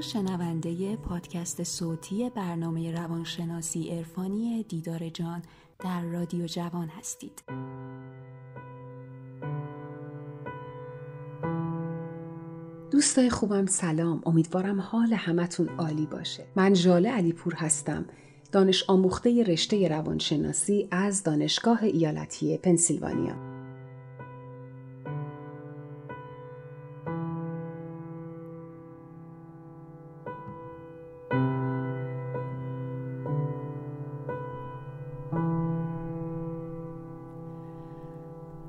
شنونده پادکست صوتی برنامه روانشناسی عرفانی دیدار جان در رادیو جوان هستید. دوستای خوبم سلام. امیدوارم حال همتون عالی باشه. من ژاله علیپور هستم. دانش آموخته رشته روانشناسی از دانشگاه ایالتی پنسیلوانیا.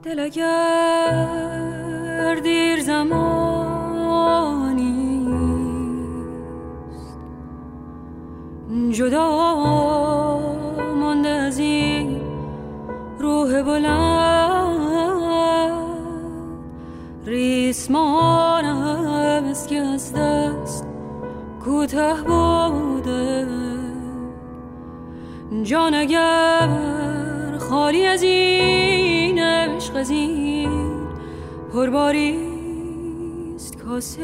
دل اگر دیر زمانی جدا مانده از این روح بلند ریسمانم است که از دست کوته بوده. جان اگر خالی از این این پرباریست کاسه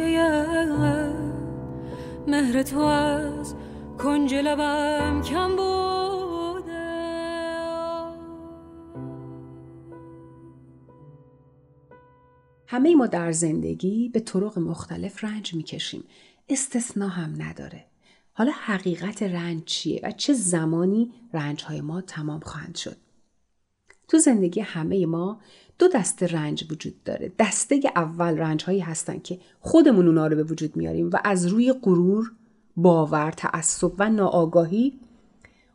مهر تو از کنج لبم کم بوده. همه ما در زندگی به طرق مختلف رنج می‌کشیم. استثنا هم نداره. حالا حقیقت رنج چیه و چه زمانی رنج های ما تمام خواهند شد؟ تو زندگی همه ما دو دسته رنج وجود داره. دسته اول رنج هایی هستن که خودمون اونا رو به وجود میاریم و از روی غرور باور تعصب و ناآگاهی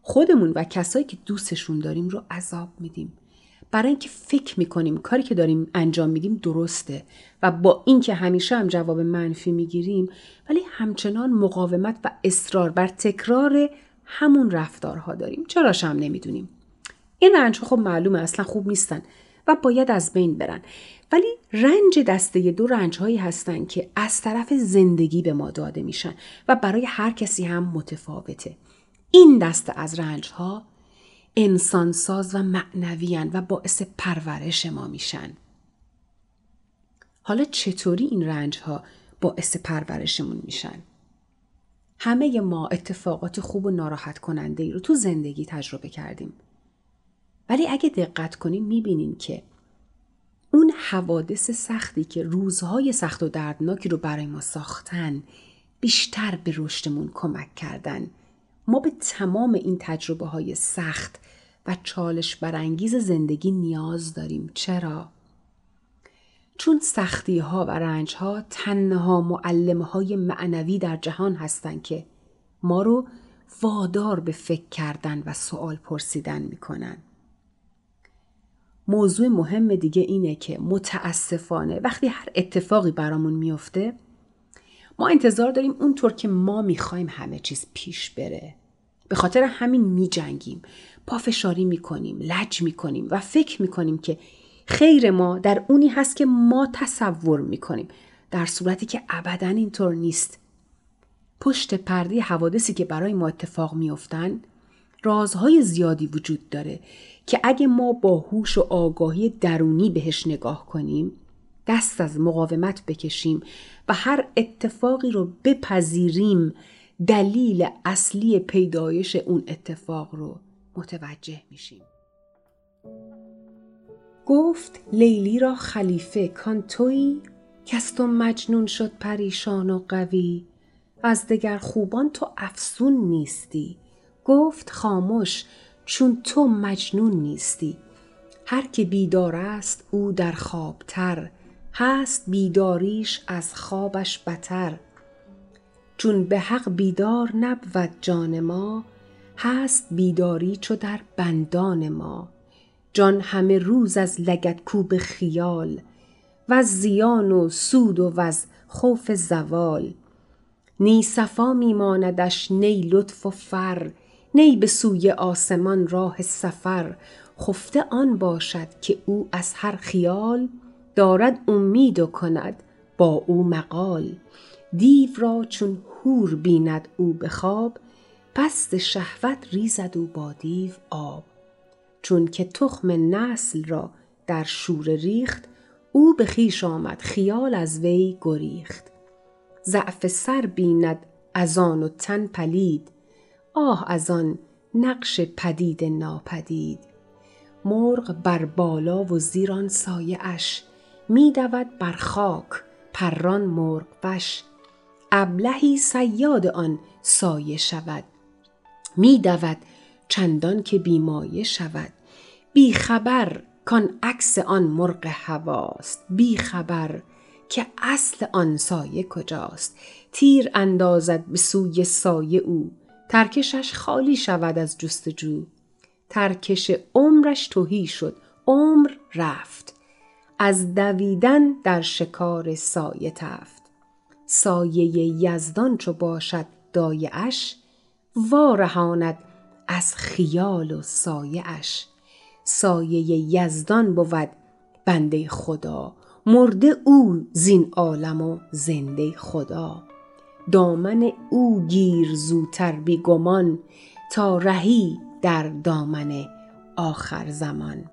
خودمون و کسایی که دوستشون داریم رو عذاب میدیم. برای اینکه فکر می‌کنیم کاری که داریم انجام میدیم درسته و با اینکه همیشه هم جواب منفی می‌گیریم ولی همچنان مقاومت و اصرار بر تکرار همون رفتارها داریم. چراش هم نمی‌دونیم؟ این رنج خب معلومه اصلا خوب نیستن و باید از بین برن. ولی رنج دسته دو رنج هایی هستن که از طرف زندگی به ما داده میشن و برای هر کسی هم متفاوته. این دسته از رنج ها انسانساز و معنویان و باعث پرورش ما میشن. حالا چطوری این رنج ها باعث پرورشمون میشن؟ همه ما اتفاقات خوب و ناراحت کننده ای رو تو زندگی تجربه کردیم. ولی اگه دقت کنیم می‌بینیم که اون حوادث سختی که روزهای سخت و دردناکی رو برای ما ساختن بیشتر به رشدمون کمک کردن ما به تمام این تجربه های سخت و چالش برانگیز زندگی نیاز داریم چرا؟ چون سختی ها و رنج ها تنها معلم های معنوی در جهان هستند که ما رو وادار به فکر کردن و سوال پرسیدن می‌کنن. موضوع مهم دیگه اینه که متاسفانه وقتی هر اتفاقی برامون میفته ما انتظار داریم اونطور که ما می‌خوایم همه چیز پیش بره. به خاطر همین میجنگیم پافشاری می‌کنیم لج می‌کنیم و فکر می‌کنیم که خیر ما در اونی هست که ما تصور می‌کنیم در صورتی که ابدا اینطور نیست. پشت پرده حوادثی که برای ما اتفاق میافتند رازهای زیادی وجود داره. که اگه ما با هوش و آگاهی درونی بهش نگاه کنیم دست از مقاومت بکشیم و هر اتفاقی رو بپذیریم دلیل اصلی پیدایش اون اتفاق رو متوجه میشیم. گفت لیلی را خلیفه کان تویی کس مجنون شد پریشان و قوی. از دگر خوبان تو افسون نیستی. گفت خاموش چون تو مجنون نیستی. هر که بیدار است او در خوابتر هست بیداریش از خوابش بتر. چون به حق بیدار نبود جان ما هست بیداری چو در بندان ما. جان همه روز از لگت کوب خیال و از زیان و سود و از خوف زوال. نی صفا میماندش نی لطف و فر نی به سوی آسمان راه سفر خفته آن باشد که او از هر خیال دارد امید و کند با او مقال. دیو را چون هور بیند او به خواب پس شهوت ریزد او با دیو آب. چون که تخم نسل را در شور ریخت او به خیش آمد خیال از وی گریخت. ضعف سر بیند از آن و تن پلید. آه از آن نقش پدید ناپدید. مرغ بر بالا و زیران سایه اش می دود بر خاک پران مرغ وش. ابلهی سیاد آن سایه شود می دود چندان که بیمایه شود. بی خبر کان عکس آن مرغ هواست بی خبر که اصل آن سایه کجاست. تیر اندازد به سوی سایه او ترکشش خالی شود از جستجو. ترکش عمرش توهی شد عمر رفت. از دویدن در شکار سایه تفت. سایه یزدان چو باشد دایه اش وارهاند از خیال و سایه اش سایه یزدان بود بنده خدا مرده او زین عالم و زنده خدا. دامن او گیر زوتر بی گمان تا رهی در دامن آخر زمان.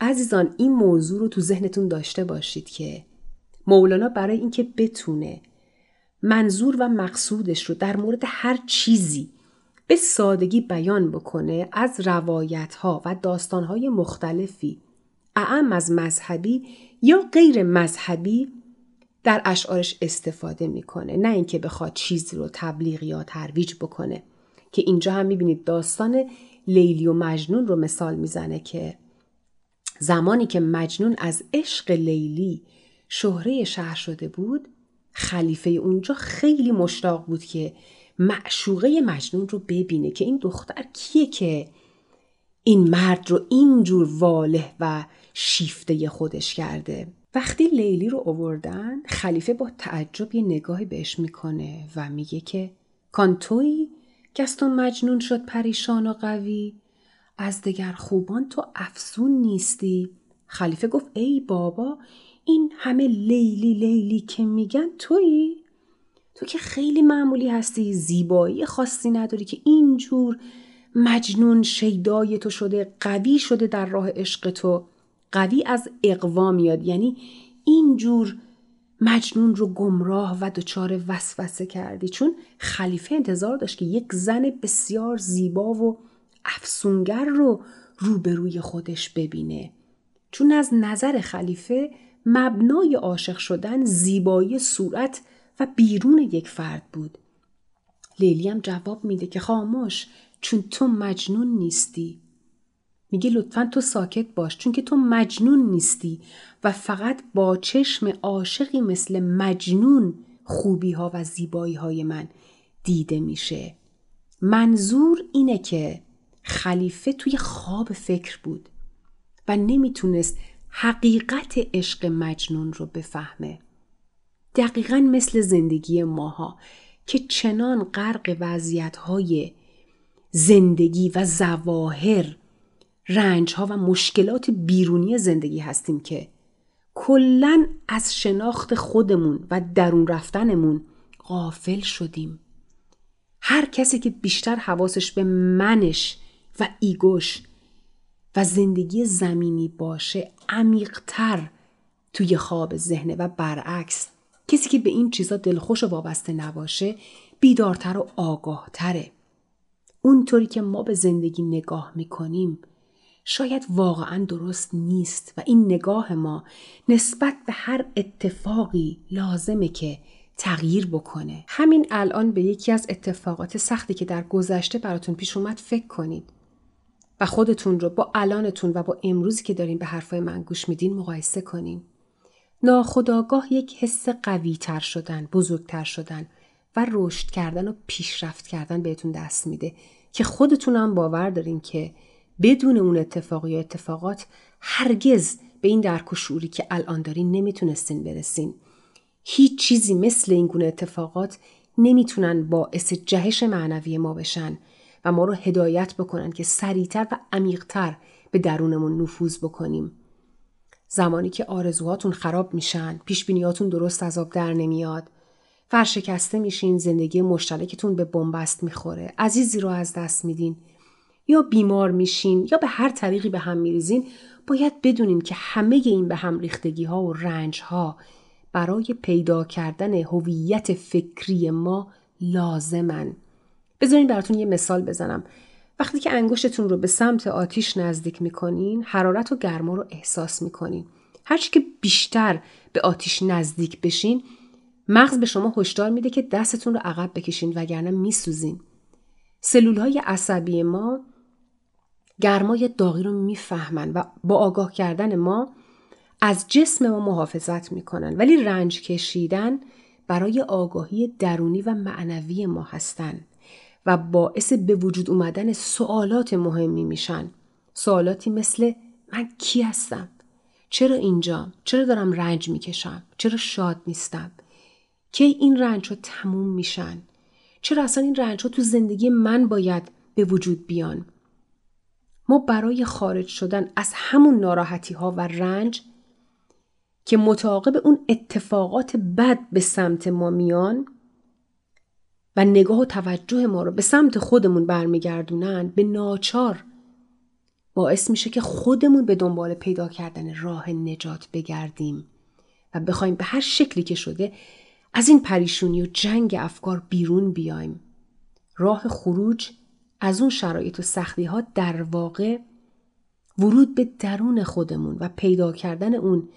عزیزان این موضوع رو تو ذهنتون داشته باشید که مولانا برای اینکه بتونه منظور و مقصودش رو در مورد هر چیزی به سادگی بیان بکنه از روایت ها و داستان های مختلفی اعم از مذهبی یا غیر مذهبی در اشعارش استفاده می‌کنه نه اینکه بخواد چیزی رو تبلیغ یا ترویج بکنه که اینجا هم می‌بینید داستان لیلی و مجنون رو مثال می‌زنه که زمانی که مجنون از عشق لیلی شهره شهر شده بود خلیفه اونجا خیلی مشتاق بود که معشوقه مجنون رو ببینه که این دختر کیه که این مرد رو اینجور واله و شیفته خودش کرده. وقتی لیلی رو آوردن خلیفه با تعجب یه نگاهی بهش می‌کنه و میگه که کانتوی گستون مجنون شد پریشان و قوی. از دگر خوبان تو افسون نیستی. خلیفه گفت ای بابا این همه لیلی لیلی که میگن تویی؟ تو که خیلی معمولی هستی زیبایی خاصی نداری که اینجور مجنون شیدای تو شده قوی شده در راه عشق تو. قوی از اقوا میاد. یعنی اینجور مجنون رو گمراه و دچار وسوسه کردی. چون خلیفه انتظار داشت که یک زن بسیار زیبا و افسونگر رو روبروی خودش ببینه. چون از نظر خلیفه مبنای عاشق شدن زیبایی صورت و بیرون یک فرد بود. لیلی هم جواب میده که خاموش چون تو مجنون نیستی. میگه لطفا تو ساکت باش چون که تو مجنون نیستی و فقط با چشم عاشقی مثل مجنون خوبی ها و زیبایی های من دیده میشه منظور اینه که خلیفه توی خواب فکر بود و نمی‌تونست حقیقت عشق مجنون رو بفهمه. دقیقا مثل زندگی ماها که چنان غرق وضعیت های زندگی و زواهر رنج ها و مشکلات بیرونی زندگی هستیم که کلا از شناخت خودمون و درون رفتنمون غافل شدیم. هر کسی که بیشتر حواسش به منش و ایگوش و زندگی زمینی باشه عمیقتر توی خواب ذهنه و برعکس کسی که به این چیزا دلخوش و وابسته نباشه بیدارتر و آگاهتره اونطوری که ما به زندگی نگاه می‌کنیم شاید واقعا درست نیست و این نگاه ما نسبت به هر اتفاقی لازمه که تغییر بکنه همین الان به یکی از اتفاقات سختی که در گذشته براتون پیش اومد فکر کنید و خودتون رو با الانتون و با امروزی که دارین به حرفای من گوش میدین مقایسه کنین. ناخداگاه یک حس قوی تر شدن، بزرگتر شدن و رشد کردن و پیشرفت کردن بهتون دست میده که خودتون هم باور دارین که بدون اون اتفاق یا اتفاقات هرگز به این درک و شعوری که الان دارین نمی‌تونستین برسین. هیچ چیزی مثل این گونه اتفاقات نمی‌تونن باعث جهش معنوی ما بشن و ما رو هدایت بکنن که سریعتر و عمیقتر به درونمون نفوذ بکنیم. زمانی که آرزوهاتون خراب میشن، پیش بینیاتون درست از آب در نمیاد، فرشکسته میشین، زندگی مشترکتون به بنبست می‌خوره، عزیزی رو از دست میدین یا بیمار میشین یا به هر طریقی به هم میریزین، باید بدونین که همه این به هم ریختگی ها و رنج ها برای پیدا کردن هویت فکری ما لازمن. بذارین براتون یه مثال بزنم. وقتی که انگشتتون رو به سمت آتیش نزدیک می‌کنین حرارت و گرما رو احساس می‌کنین. هرچی که بیشتر به آتیش نزدیک بشین مغز به شما هشدار میده که دستتون رو عقب بکشین وگرنه میسوزین. سلول های عصبی ما گرمای داغی رو می‌فهمن و با آگاه کردن ما از جسم ما محافظت می‌کنن. ولی رنج کشیدن برای آگاهی درونی و معنوی ما هستن و باعث به وجود اومدن سوالات مهمی میشن. سوالاتی مثل من کی هستم؟ چرا اینجا چرا دارم رنج می‌کشم؟ چرا شاد نیستم؟ کی این رنج ها تموم میشن؟ چرا اصلا این رنج ها تو زندگی من باید به وجود بیان؟ ما برای خارج شدن از همون ناراحتی ها و رنج که متعاقب اون اتفاقات بد به سمت ما میان و نگاه و توجه ما رو به سمت خودمون برمیگردونن به ناچار باعث میشه که خودمون به دنبال پیدا کردن راه نجات بگردیم و بخوایم به هر شکلی که شده از این پریشونی و جنگ افکار بیرون بیایم. راه خروج از اون شرایط و سختی ها در واقع ورود به درون خودمون و پیدا کردن اون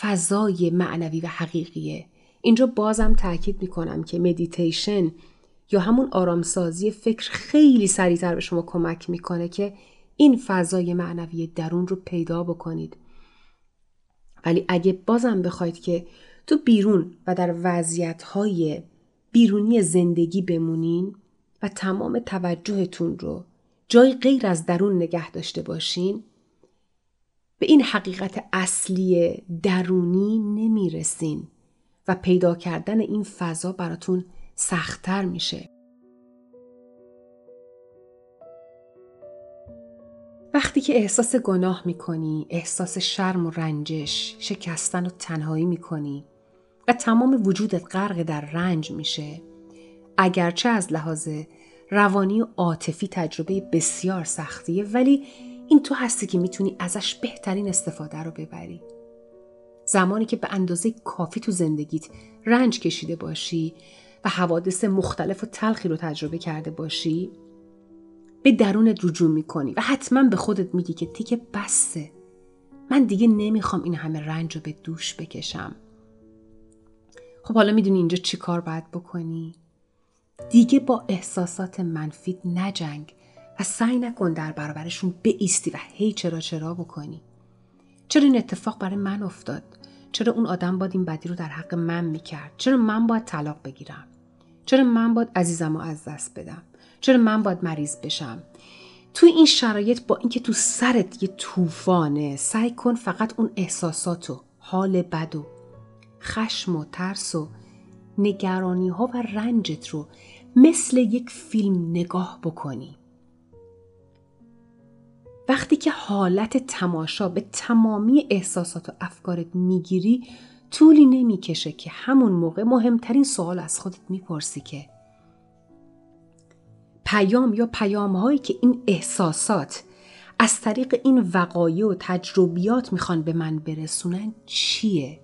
فضای معنوی و حقیقیه. اینجا بازم تاکید می‌کنم که مدیتیشن یا همون آرامسازی فکر خیلی سریعتر به شما کمک می‌کنه که این فضای معنوی درون رو پیدا بکنید. ولی اگه بازم بخواید که تو بیرون و در وضعیت بیرونی زندگی بمونین و تمام توجهتون رو جای غیر از درون نگه داشته باشین به این حقیقت اصلی درونی نمی‌رسین و پیدا کردن این فضا براتون سختتر میشه. وقتی که احساس گناه می‌کنی، احساس شرم و رنجش، شکستن و تنهایی می‌کنی و تمام وجودت غرق در رنج میشه، اگرچه از لحاظ روانی و عاطفی تجربه بسیار سختیه ولی این تو هستی که می‌تونی ازش بهترین استفاده رو ببری. زمانی که به اندازه کافی تو زندگیت رنج کشیده باشی و حوادث مختلف و تلخی رو تجربه کرده باشی به درونت رجوع می‌کنی و حتما به خودت میگی که تیک بسته من دیگه نمی‌خوام این همه رنج رو به دوش بکشم خب حالا می‌دونی اینجا چی کار باید بکنی؟ دیگه با احساسات منفی نجنگ و سعی نکن در برابرشون ایستی و هی چرا چرا بکنی. چرا این اتفاق برای من افتاد؟ چرا اون آدم باید این بدی رو در حق من می‌کرد؟ چرا من باید طلاق بگیرم؟ چرا من باید عزیزم رو از دست بدم؟ چرا من باید مریض بشم؟ تو این شرایط با اینکه تو سرت یه طوفانه سعی کن فقط اون احساساتو حال بد و خشم و ترس و نگرانی ها و رنجت رو مثل یک فیلم نگاه بکنی وقتی که حالت تماشا به تمامی احساسات و افکارت می‌گیری طولی نمی‌کشه که همون موقع مهمترین سوال از خودت می‌پرسی که پیام یا پیام هایی که این احساسات از طریق این وقایع و تجربیات می‌خوان به من برسونن چیه؟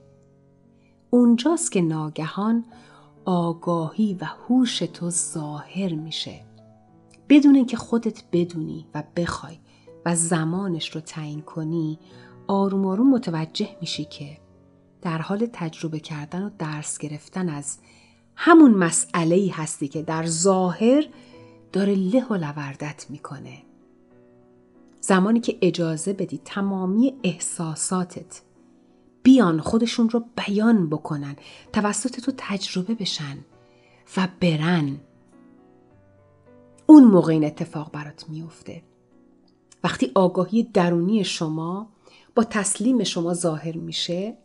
اونجاست که ناگهان آگاهی و هوش تو ظاهر میشه. بدون اینکه خودت بدونی و بخوای و زمانش رو تعیین کنی آروم آروم متوجه میشی که در حال تجربه کردن و درس گرفتن از همون مسئله ای هستی که در ظاهر داره له و لوردت می‌کنه. زمانی که اجازه بدی تمامی احساساتت بیان خودشون رو بیان بکنن توسط تو تجربه بشن و برن. اون موقع این اتفاق برات میفته. وقتی آگاهی درونی شما با تسلیم شما ظاهر میشه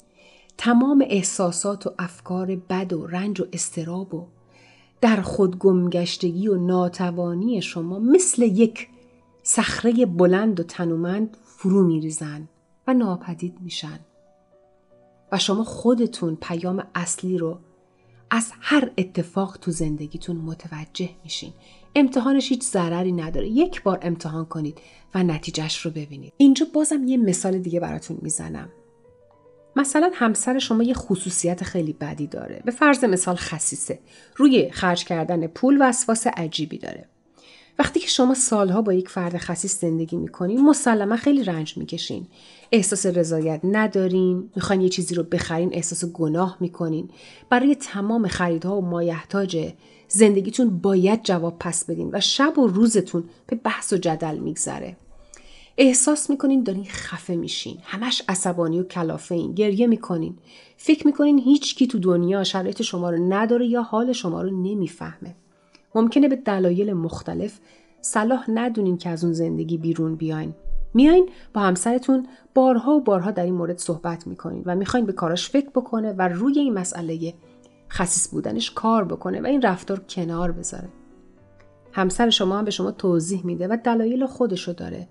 تمام احساسات و افکار بد و رنج و استراب و در خود گمگشتگی و ناتوانی شما مثل یک صخره بلند و تنومند فرو میریزن و ناپدید میشن. و شما خودتون پیام اصلی رو از هر اتفاق تو زندگیتون متوجه میشین. امتحانش هیچ ضرری نداره. یک بار امتحان کنید و نتیجهش رو ببینید. اینجا بازم یه مثال دیگه براتون می‌زنم. مثلا همسر شما یه خصوصیت خیلی بدی داره. به فرض مثال خصیصه روی خرج کردن پول وسواس عجیبی داره. وقتی که شما سالها با یک فرد خصیص زندگی می‌کنین مسلما خیلی رنج می‌کشین. احساس رضایت ندارین می‌خواین یه چیزی رو بخرین احساس گناه می‌کنین. برای تمام خریدها و مایحتاج زندگیتون باید جواب پس بدین و شب و روزتون به بحث و جدل میگذره. احساس می‌کنین دارین خفه میشین. همش عصبانی و کلافه این گریه می‌کنین. فکر می‌کنین هیچ کی تو دنیا شرایط شما رو نداره یا حال شما رو نمی‌فهمه. ممکنه به دلایل مختلف صلاح ندونین که از اون زندگی بیرون بیاین. میاین با همسرتون بارها و بارها در این مورد صحبت می‌کنین و می‌خواین به کاراش فکر بکنه و روی این مسئله خصیص بودنش کار بکنه و این رفتار کنار بذاره. همسر شما هم به شما توضیح میده و دلایل خودشو داره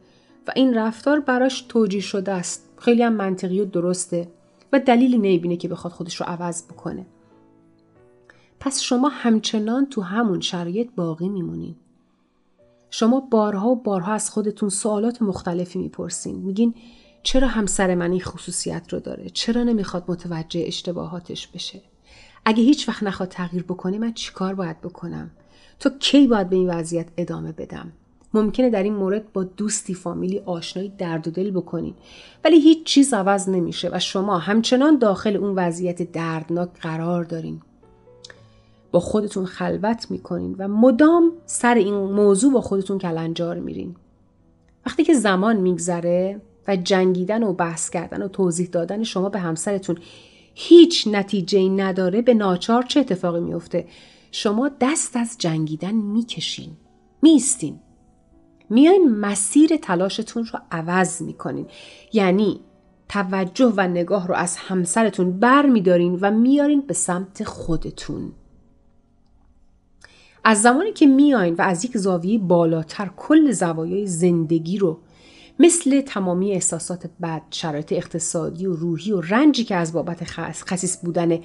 و این رفتار براش توجیه شده است. خیلی هم منطقی و درسته و دلیلی نمی‌بینه که بخواد خودش رو عوض بکنه. پس شما همچنان تو همون شرایط باقی میمونین. شما بارها و بارها از خودتون سوالات مختلفی می‌پرسین. میگین چرا همسر من این خصوصیت رو داره؟ چرا نمی‌خواد متوجه اشتباهاتش بشه؟ اگه هیچ وقت نخواد تغییر بکنه من چیکار باید بکنم؟ تو کی باید به این وضعیت ادامه بدم؟ ممکنه در این مورد با دوستی فامیلی آشنایی درد و دل بکنین. ولی هیچ چیز عوض نمیشه و شما همچنان داخل اون وضعیت دردناک قرار دارین. با خودتون خلوت می‌کنین و مدام سر این موضوع با خودتون کلنجار میرین. وقتی که زمان میگذره و جنگیدن و بحث کردن و توضیح دادن شما به همسرتون هیچ نتیجه نداره به ناچار چه اتفاقی میفته شما دست از جنگیدن می‌کشین. میستین میاین مسیر تلاشتون رو عوض می‌کنین. یعنی توجه و نگاه رو از همسرتون بر میدارین و میارین به سمت خودتون. از زمانی که میاین و از یک زاویه بالاتر کل زوایای زندگی رو مثل تمامی احساسات بد، شرایط اقتصادی و روحی و رنجی که از بابت خصیص بودن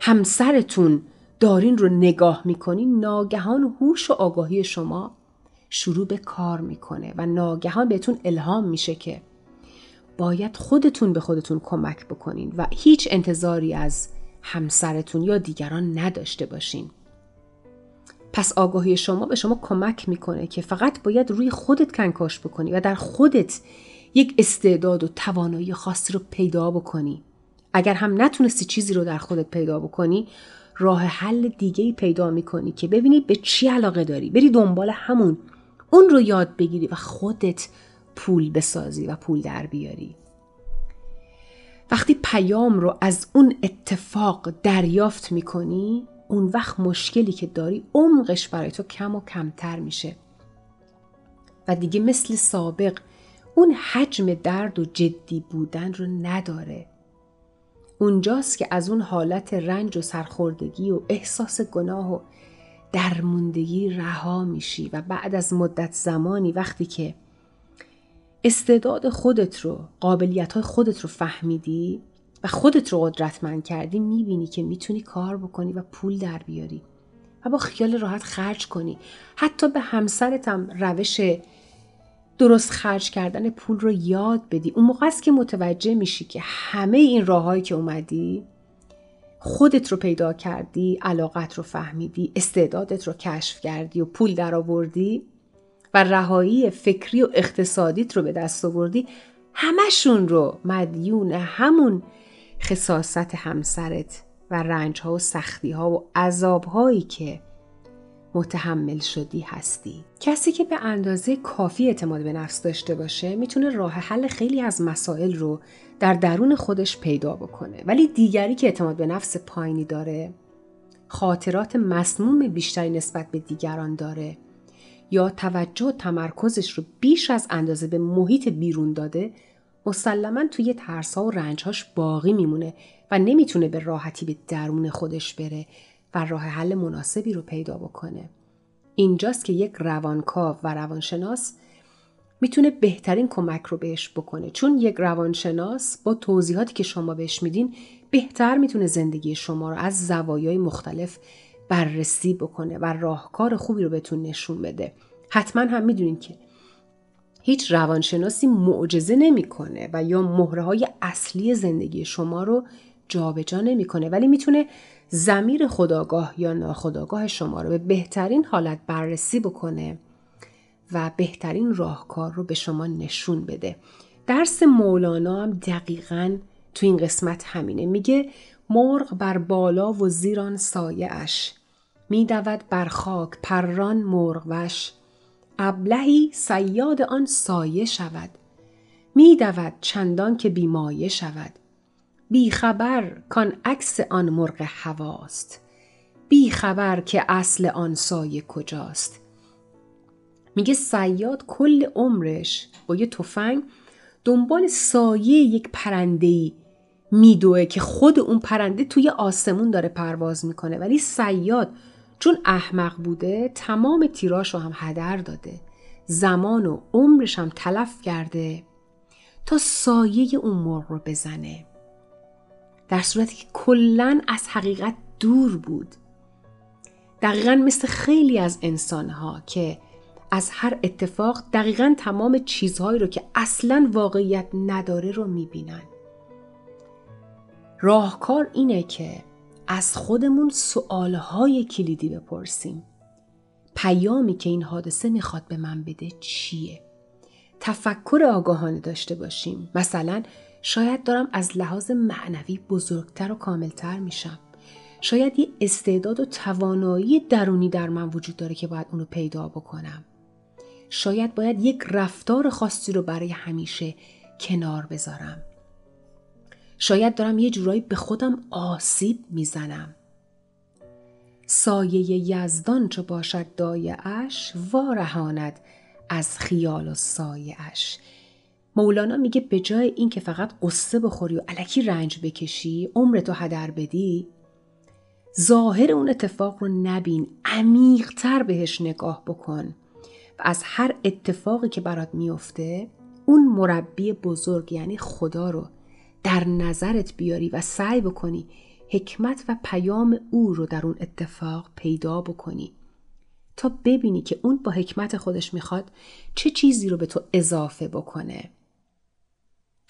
همسرتون دارین رو نگاه می‌کنین ناگهان هوش و آگاهی شما شروع به کار می‌کنه و ناگهان بهتون الهام میشه که باید خودتون به خودتون کمک بکنین و هیچ انتظاری از همسرتون یا دیگران نداشته باشین. پس آگاهی شما به شما کمک می‌کنه که فقط باید روی خودت کنکاش بکنی و در خودت یک استعداد و توانایی خاصی رو پیدا بکنی. اگر هم نتونستی چیزی رو در خودت پیدا بکنی راه حل دیگه ای پیدا می‌کنی که ببینی به چی علاقه داری بری دنبال همون اون رو یاد بگیری و خودت پول بسازی و پول در بیاری وقتی پیام رو از اون اتفاق دریافت می‌کنی اون وقت مشکلی که داری عمقش برای تو کم و کمتر میشه. و دیگه مثل سابق اون حجم درد و جدی بودن رو نداره. اونجاست که از اون حالت رنج و سرخوردگی و احساس گناه و درموندگی رها میشی و بعد از مدت زمانی وقتی که استعداد خودت رو قابلیت های خودت رو فهمیدی و خودت رو قدرتمند کردی می‌بینی که می‌تونی کار بکنی و پول در بیاری و با خیال راحت خرج کنی. حتی به همسرت هم روش درست خرج کردن پول رو یاد بدی. اون موقع است که متوجه میشی که همه این راههایی که اومدی خودت رو پیدا کردی علاقت رو فهمیدی استعدادت رو کشف کردی و پول درآوردی و رهایی فکری و اقتصادیت رو به دست آوردی. همشون رو مدیون همون خصاصت همسرت و رنج ها و سختی ها و عذاب هایی که متحمل شدی هستی. کسی که به اندازه کافی اعتماد به نفس داشته باشه می‌تونه راه حل خیلی از مسائل رو در درون خودش پیدا بکنه. ولی دیگری که اعتماد به نفس پایینی داره خاطرات مسموم بیشتری نسبت به دیگران داره یا توجه و تمرکزش رو بیش از اندازه به محیط بیرون داده مسلما توی ترسها و رنجهاش باقی میمونه و نمی‌تونه به راحتی به درون خودش بره و راه حل مناسبی رو پیدا بکنه. اینجاست که یک روانکاو و روانشناس می‌تونه بهترین کمک رو بهش بکنه چون یک روانشناس با توضیحاتی که شما بهش میدین بهتر می‌تونه زندگی شما رو از زوایای مختلف بررسی بکنه و راهکار خوبی رو بهتون نشون بده حتما هم می‌دونین که هیچ روانشناسی معجزه نمی‌کنه و یا مهره های اصلی زندگی شما رو جابجا نمی‌کنه ولی می‌تونه زمیر خداگاه یا ناخداگاه شما رو به بهترین حالت بررسی بکنه و بهترین راهکار رو به شما نشون بده. درس مولانا هم دقیقا تو این قسمت همینه. میگه مرغ بر بالا و زیران سایه اش میدود بر خاک پران مرغ وش ابلهی سیاد آن سایه شود. میدود چندان که بیمایه شود. بی خبر کان عکس آن مرغ هواست. بی خبر که اصل آن سایه کجاست. میگه سیاد کل عمرش با یه تفنگ دنبال سایه یک پرنده میدوه که خود اون پرنده توی آسمون داره پرواز می‌کنه. ولی سیاد چون احمق بوده تمام تیراش رو هم هدر داده. زمان و عمرش هم تلف کرده تا سایه اون مرغ رو بزنه. در صورتی که کلا از حقیقت دور بود. دقیقا مثل خیلی از انسانها که از هر اتفاق دقیقا تمام چیزهایی رو که اصلا واقعیت نداره رو می‌بینن. راهکار اینه که از خودمون سوالهای کلیدی بپرسیم. پیامی که این حادثه می‌خواد به من بده چیه؟ تفکر آگاهانه داشته باشیم. مثلا شاید دارم از لحاظ معنوی بزرگتر و کاملتر میشم. شاید یه استعداد و توانایی درونی در من وجود داره که باید اونو پیدا بکنم. شاید باید یک رفتار خاصی رو برای همیشه کنار بذارم. شاید دارم یه جورایی به خودم آسیب می‌زنم. سایه یزدان چو باشد اش وارهاند از خیال و سایه اش مولانا میگه به جای اینکه فقط قصه بخوری و علکی رنج بکشی عمرتو هدر بدی. ظاهر اون اتفاق رو نبین عمیقتر بهش نگاه بکن. و از هر اتفاقی که برات میفته اون مربی بزرگ یعنی خدا رو در نظرت بیاری و سعی بکنی حکمت و پیام او رو در اون اتفاق پیدا بکنی. تا ببینی که اون با حکمت خودش می‌خواد چه چیزی رو به تو اضافه بکنه.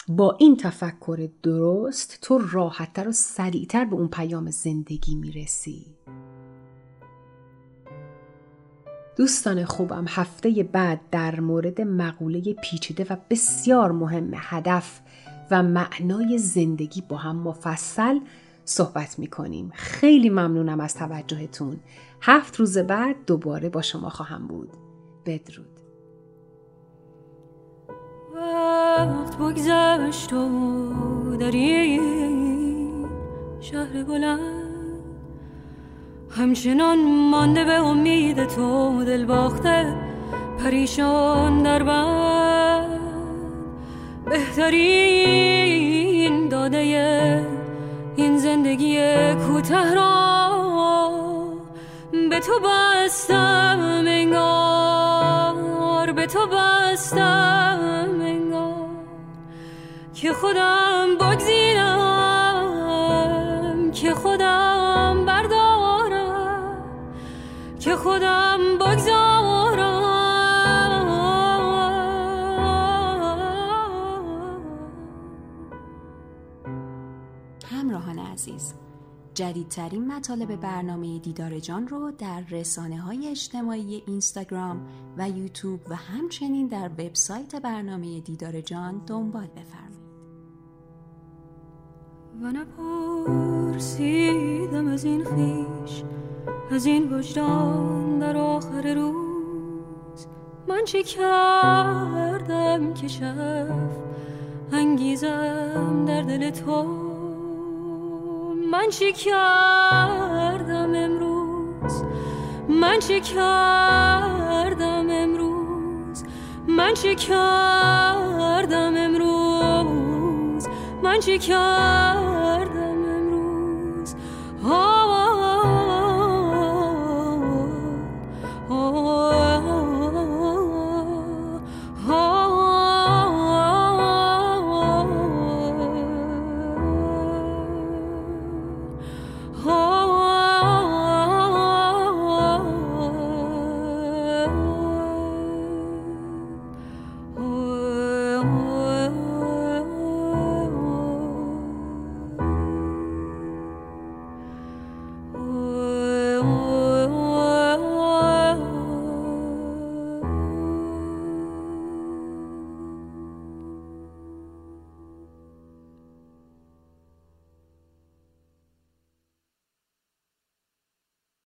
با این تفکر درست تو راحتتر و سریعتر به اون پیام زندگی می‌رسی. دوستان خوبم هفته بعد در مورد مقوله پیچیده و بسیار مهم هدف و معنای زندگی با هم مفصل صحبت می کنیم. خیلی ممنونم از توجهتون. هفت روز بعد دوباره با شما خواهم بود. بدرود. وقت بگذشت و در شهر بلند همچنان مانده به امید تو دل باخته پریشان در بند بهترین زندگی کوته را به تو بستم انگار به تو بستم انگار که خودم بگزینم که خودم بردارم که خودم عزیز جدیدترین مطالب برنامه دیدار جان رو در رسانه های اجتماعی اینستاگرام و یوتیوب و همچنین در وبسایت برنامه دیدار جان دنبال بفرمایید. و نپرسیدم از این خیش از این وجدان در آخر روز من چه کردم که شف انگیزم در دل تو من چی کردم امروز؟ من چی کردم امروز؟ من چی کردم امروز؟ من چی کردم